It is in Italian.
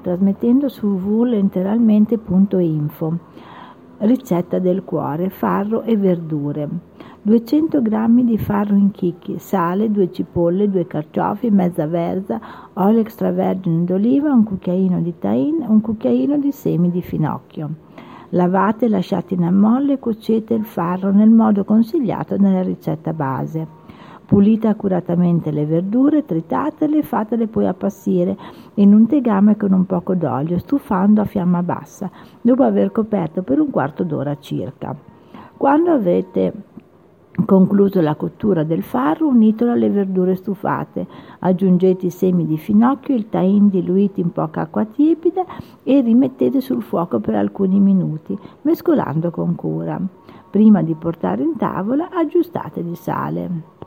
trasmettendo su www.letteralmente.info. Ricetta del cuore, farro e verdure. 200 g di farro in chicchi, sale, due cipolle, due carciofi, mezza verza, olio extravergine d'oliva, un cucchiaino di tain, un cucchiaino di semi di finocchio. Lavate, lasciate in ammolle e cuocete il farro nel modo consigliato nella ricetta base. Pulite accuratamente le verdure, tritatele e fatele poi appassire in un tegame con un poco d'olio, stufando a fiamma bassa, dopo aver coperto per un quarto d'ora circa. Quando avete concluso la cottura del farro, unitelo alle verdure stufate, aggiungete i semi di finocchio, il tain diluito in poca acqua tiepida e rimettete sul fuoco per alcuni minuti, mescolando con cura. Prima di portare in tavola aggiustate di sale.